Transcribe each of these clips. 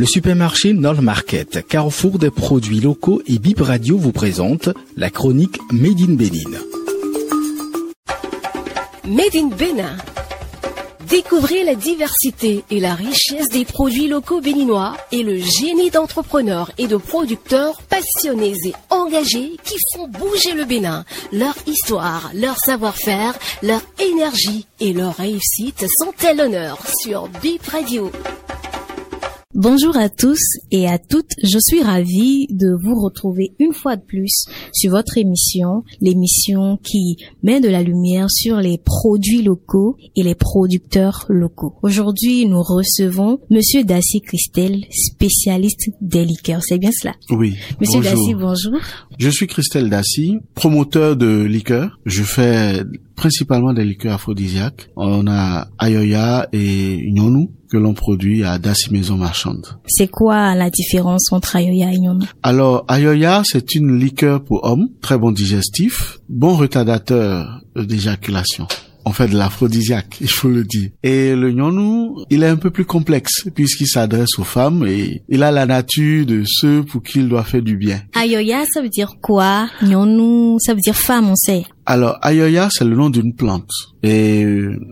Le supermarché Nord Market, carrefour des produits locaux et Bip Radio vous présente la chronique Made in Bénin. Made in Bénin. Découvrez la diversité et la richesse des produits locaux béninois et le génie d'entrepreneurs et de producteurs passionnés et engagés qui font bouger le Bénin. Leur histoire, leur savoir-faire, leur énergie et leur réussite sont à l'honneur sur Bip Radio. Bonjour à tous et à toutes, je suis ravie de vous retrouver une fois de plus sur votre émission, l'émission qui met de la lumière sur les produits locaux et les producteurs locaux. Aujourd'hui, nous recevons Monsieur Daci Christelle, spécialiste des liqueurs. C'est bien cela? Oui. Monsieur Daci, bonjour. Je suis Christelle Daci, promoteur de liqueurs. Je fais principalement des liqueurs aphrodisiaques. On a Ayoya et Nyonou que l'on produit à Daci Maison Marchande. C'est quoi la différence entre Ayoya et Nyonou Alors, Ayoya, c'est une liqueur pour hommes, très bon digestif, bon retardateur d'éjaculation on fait de l'aphrodisiaque, il faut le dire. Et le gnonou, il est un peu plus complexe puisqu'il s'adresse aux femmes et il a la nature de ceux pour qui il doit faire du bien. Ayoya, ça veut dire quoi? Gnonou, ça veut dire femme, on sait. Alors, Ayoya, c'est le nom d'une plante. Et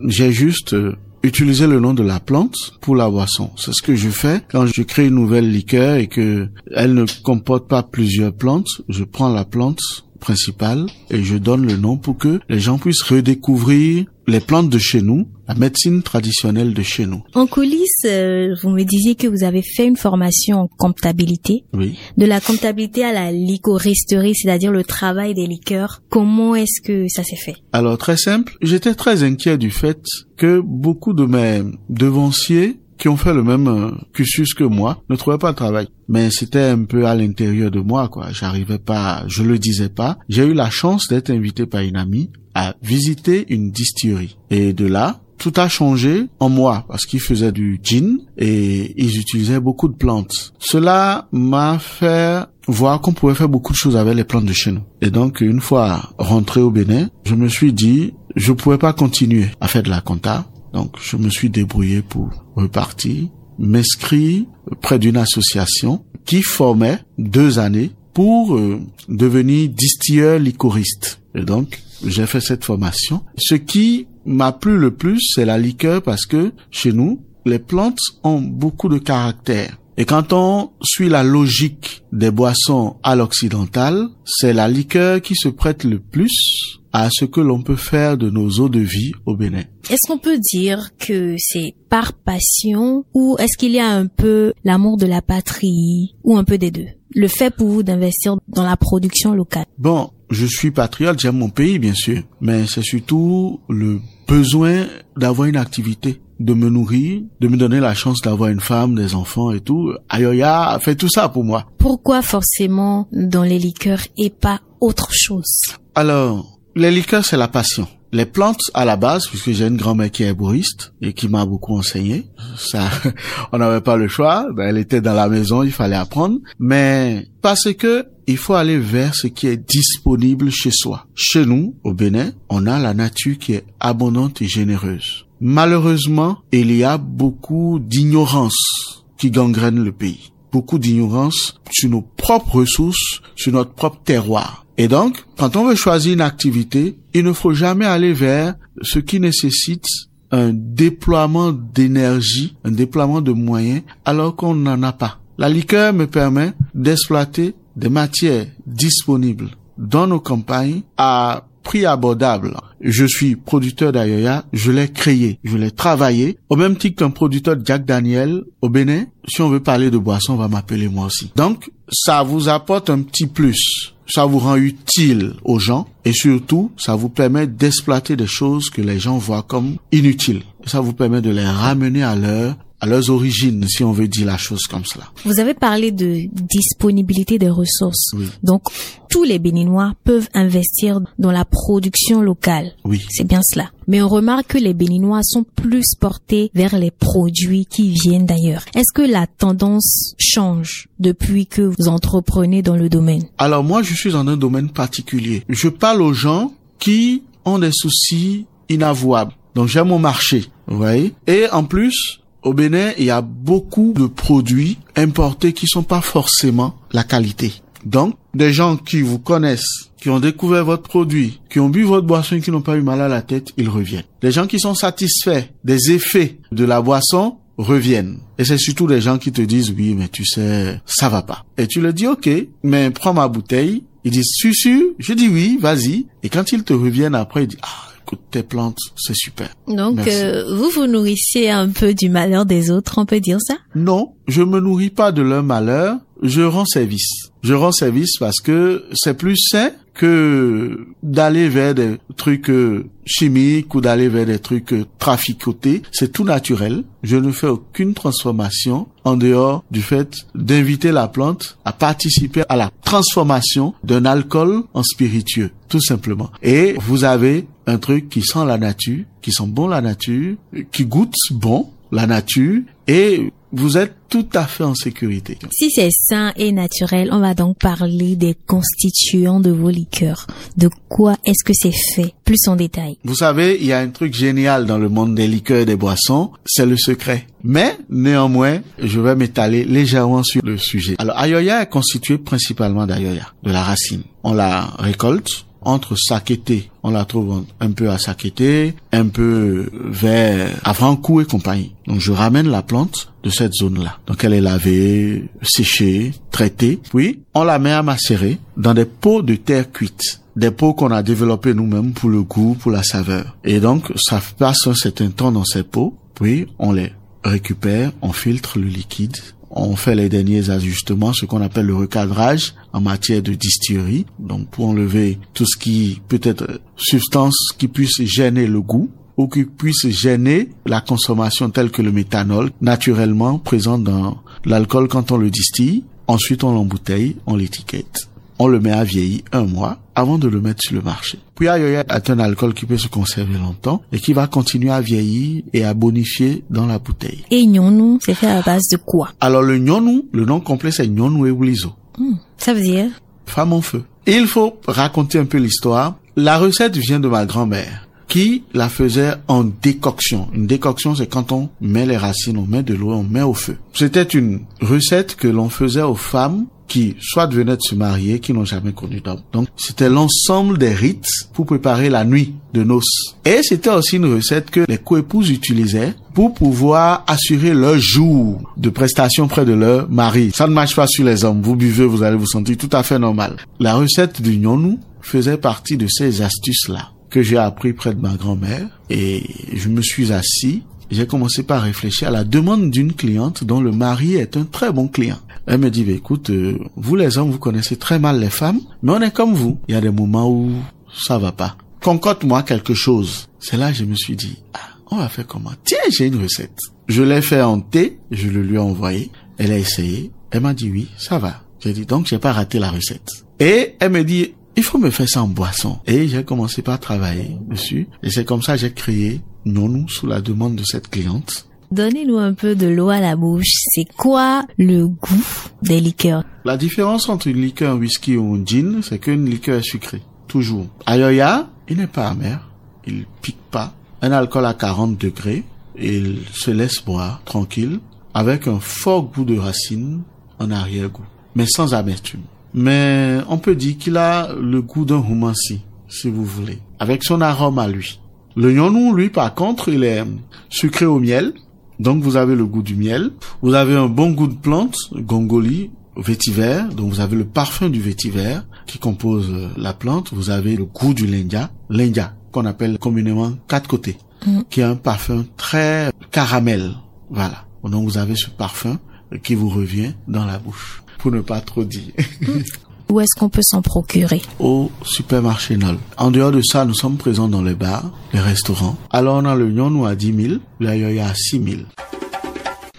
j'ai juste utilisé le nom de la plante pour la boisson. C'est ce que je fais quand je crée une nouvelle liqueur et que elle ne comporte pas plusieurs plantes. Je prends la plante principale et je donne le nom pour que les gens puissent redécouvrir les plantes de chez nous, la médecine traditionnelle de chez nous. En coulisses, euh, vous me disiez que vous avez fait une formation en comptabilité. Oui. De la comptabilité à la licoristerie, c'est-à-dire le travail des liqueurs. Comment est-ce que ça s'est fait? Alors très simple, j'étais très inquiet du fait que beaucoup de mes devanciers qui ont fait le même euh, cursus que moi ne trouvaient pas de travail. Mais c'était un peu à l'intérieur de moi, quoi. J'arrivais pas, je le disais pas. J'ai eu la chance d'être invité par une amie à visiter une distillerie. Et de là, tout a changé en moi parce qu'ils faisaient du gin et ils utilisaient beaucoup de plantes. Cela m'a fait voir qu'on pouvait faire beaucoup de choses avec les plantes de chez nous. Et donc, une fois rentré au Bénin, je me suis dit, je pouvais pas continuer à faire de la compta donc, je me suis débrouillé pour repartir, m'inscrire près d'une association qui formait deux années pour euh, devenir distilleur liquoriste. Et donc, j'ai fait cette formation. Ce qui m'a plu le plus, c'est la liqueur parce que chez nous, les plantes ont beaucoup de caractère. Et quand on suit la logique des boissons à l'occidental, c'est la liqueur qui se prête le plus à ce que l'on peut faire de nos eaux de vie au Bénin. Est-ce qu'on peut dire que c'est par passion ou est-ce qu'il y a un peu l'amour de la patrie ou un peu des deux? Le fait pour vous d'investir dans la production locale Bon, je suis patriote, j'aime mon pays bien sûr, mais c'est surtout le besoin d'avoir une activité de me nourrir, de me donner la chance d'avoir une femme, des enfants et tout. Ayoya fait tout ça pour moi. Pourquoi forcément dans les liqueurs et pas autre chose? Alors, les liqueurs, c'est la passion. Les plantes, à la base, puisque j'ai une grand-mère qui est bourriste et qui m'a beaucoup enseigné, ça, on n'avait pas le choix. Ben, elle était dans la maison, il fallait apprendre. Mais parce que il faut aller vers ce qui est disponible chez soi. Chez nous, au Bénin, on a la nature qui est abondante et généreuse. Malheureusement, il y a beaucoup d'ignorance qui gangrène le pays. Beaucoup d'ignorance sur nos propres ressources, sur notre propre terroir. Et donc, quand on veut choisir une activité, il ne faut jamais aller vers ce qui nécessite un déploiement d'énergie, un déploiement de moyens, alors qu'on n'en a pas. La liqueur me permet d'exploiter des matières disponibles dans nos campagnes à prix abordable. Je suis producteur d'Ayoya, je l'ai créé, je l'ai travaillé. Au même titre qu'un producteur Jack Daniel au Bénin, si on veut parler de boisson, on va m'appeler moi aussi. Donc, ça vous apporte un petit plus ça vous rend utile aux gens et surtout, ça vous permet d'exploiter des choses que les gens voient comme inutiles. Ça vous permet de les ramener à leur à leurs origines, si on veut dire la chose comme cela. Vous avez parlé de disponibilité des ressources. Oui. Donc, tous les Béninois peuvent investir dans la production locale. Oui. C'est bien cela. Mais on remarque que les Béninois sont plus portés vers les produits qui viennent d'ailleurs. Est-ce que la tendance change depuis que vous entreprenez dans le domaine? Alors moi, je suis dans un domaine particulier. Je parle aux gens qui ont des soucis inavouables. Donc j'ai mon marché, vous voyez. Et en plus, Au Bénin, il y a beaucoup de produits importés qui sont pas forcément la qualité. Donc, des gens qui vous connaissent, qui ont découvert votre produit, qui ont bu votre boisson et qui n'ont pas eu mal à la tête, ils reviennent. Les gens qui sont satisfaits des effets de la boisson reviennent. Et c'est surtout des gens qui te disent, oui, mais tu sais, ça va pas. Et tu leur dis, ok, mais prends ma bouteille. Ils disent, suis sûr? Je dis oui, vas-y. Et quand ils te reviennent après, ils disent, ah, tes plantes, c'est super. Donc, euh, vous vous nourrissez un peu du malheur des autres, on peut dire ça? Non, je me nourris pas de leur malheur, je rends service. Je rends service parce que c'est plus sain que d'aller vers des trucs euh, chimiques ou d'aller vers des trucs euh, traficotés. C'est tout naturel. Je ne fais aucune transformation en dehors du fait d'inviter la plante à participer à la transformation d'un alcool en spiritueux, tout simplement. Et vous avez un truc qui sent la nature, qui sent bon la nature, qui goûte bon la nature et vous êtes tout à fait en sécurité. Si c'est sain et naturel, on va donc parler des constituants de vos liqueurs. De quoi est-ce que c'est fait? Plus en détail. Vous savez, il y a un truc génial dans le monde des liqueurs et des boissons, c'est le secret. Mais néanmoins, je vais m'étaler légèrement sur le sujet. Alors, Ayoya est constitué principalement d'Ayoya, de la racine. On la récolte, entre Sakété, on la trouve un peu à Sakété, un peu vers Avrancou et compagnie. Donc je ramène la plante de cette zone-là. Donc elle est lavée, séchée, traitée. Puis on la met à macérer dans des pots de terre cuite des pots qu'on a développés nous-mêmes pour le goût, pour la saveur. Et donc, ça passe un certain temps dans ces pots, puis on les récupère, on filtre le liquide, on fait les derniers ajustements, ce qu'on appelle le recadrage en matière de distillerie. Donc pour enlever tout ce qui peut être substance qui puisse gêner le goût ou qui puisse gêner la consommation telle que le méthanol naturellement présent dans l'alcool quand on le distille. Ensuite on l'embouteille, on l'étiquette on le met à vieillir un mois avant de le mettre sur le marché. Puis Ayoya est un alcool qui peut se conserver longtemps et qui va continuer à vieillir et à bonifier dans la bouteille. Et Nyonou, c'est fait à base de quoi? Alors le Nyonou, le nom complet c'est Nyonou Ewulizo. Hmm, ça veut dire? Femme en feu. il faut raconter un peu l'histoire. La recette vient de ma grand-mère qui la faisait en décoction. Une décoction, c'est quand on met les racines, on met de l'eau, on met au feu. C'était une recette que l'on faisait aux femmes qui soit venaient de se marier, qui n'ont jamais connu d'homme. Donc, c'était l'ensemble des rites pour préparer la nuit de noces. Et c'était aussi une recette que les coépouses utilisaient pour pouvoir assurer leur jour de prestation près de leur mari. Ça ne marche pas sur les hommes. Vous buvez, vous allez vous sentir tout à fait normal. La recette du gnonou faisait partie de ces astuces-là que j'ai appris près de ma grand-mère et je me suis assis j'ai commencé par réfléchir à la demande d'une cliente dont le mari est un très bon client. Elle me dit, bah, écoute, euh, vous les hommes, vous connaissez très mal les femmes, mais on est comme vous. Il y a des moments où ça va pas. Concorde-moi quelque chose. C'est là que je me suis dit, ah, on va faire comment? Tiens, j'ai une recette. Je l'ai fait en thé, je le lui ai envoyé. Elle a essayé. Elle m'a dit oui, ça va. J'ai dit donc j'ai pas raté la recette. Et elle me dit il faut me faire ça en boisson. Et j'ai commencé par travailler dessus. Et c'est comme ça que j'ai créé Nonou sous la demande de cette cliente. Donnez-nous un peu de l'eau à la bouche. C'est quoi le goût des liqueurs? La différence entre une liqueur, whisky ou un gin, c'est qu'une liqueur est sucrée. Toujours. Ayoya, il n'est pas amer. Il pique pas. Un alcool à 40 degrés. Il se laisse boire tranquille avec un fort goût de racine en arrière-goût. Mais sans amertume. Mais on peut dire qu'il a le goût d'un romanci, si vous voulez. Avec son arôme à lui. Le yonou, lui, par contre, il est sucré au miel. Donc vous avez le goût du miel. Vous avez un bon goût de plante, gongoli, vétiver. Donc vous avez le parfum du vétiver qui compose euh, la plante. Vous avez le goût du lendia, lendia qu'on appelle communément quatre côtés, mm. qui a un parfum très caramel. Voilà. Donc vous avez ce parfum qui vous revient dans la bouche, pour ne pas trop dire. Où est-ce qu'on peut s'en procurer Au supermarché Nol. En dehors de ça, nous sommes présents dans les bars, les restaurants. Alors on a le Nyonou à 10 000, le Ayoya à 6 000.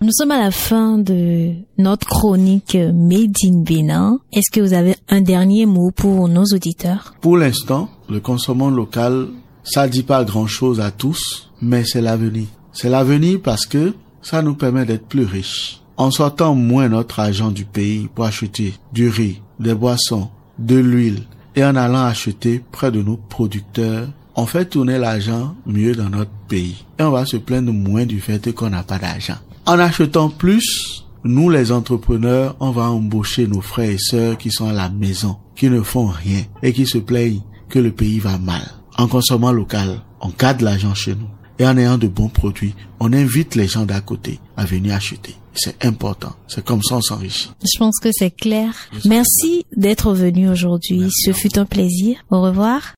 Nous sommes à la fin de notre chronique Made in Bénin. Est-ce que vous avez un dernier mot pour nos auditeurs? Pour l'instant, le consommant local, ça dit pas grand-chose à tous, mais c'est l'avenir. C'est l'avenir parce que ça nous permet d'être plus riches. En sortant moins notre argent du pays pour acheter du riz, des boissons, de l'huile et en allant acheter près de nos producteurs, on fait tourner l'argent mieux dans notre pays. Et on va se plaindre moins du fait qu'on n'a pas d'argent. En achetant plus, nous les entrepreneurs, on va embaucher nos frères et sœurs qui sont à la maison, qui ne font rien et qui se plaignent que le pays va mal. En consommant local, on garde l'argent chez nous. Et en ayant de bons produits, on invite les gens d'à côté à venir acheter. C'est important. C'est comme ça on s'enrichit. Je pense que c'est clair. Merci d'être venu aujourd'hui. Ce fut un plaisir. Au revoir.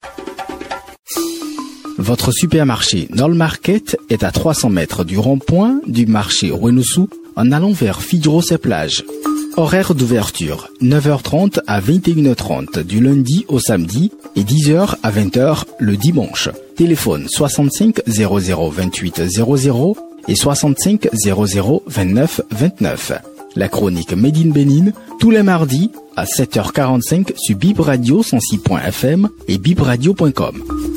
Votre supermarché Nol Market est à 300 mètres du rond-point du marché Renoussou en allant vers Fidros-et-Plage. Horaire d'ouverture 9h30 à 21h30 du lundi au samedi et 10h à 20h le dimanche. Téléphone 65 00 28 00 et 65 00 29 29. La chronique Made in tous les mardis à 7h45 sur Bib Radio 106.fm et bibradio.com.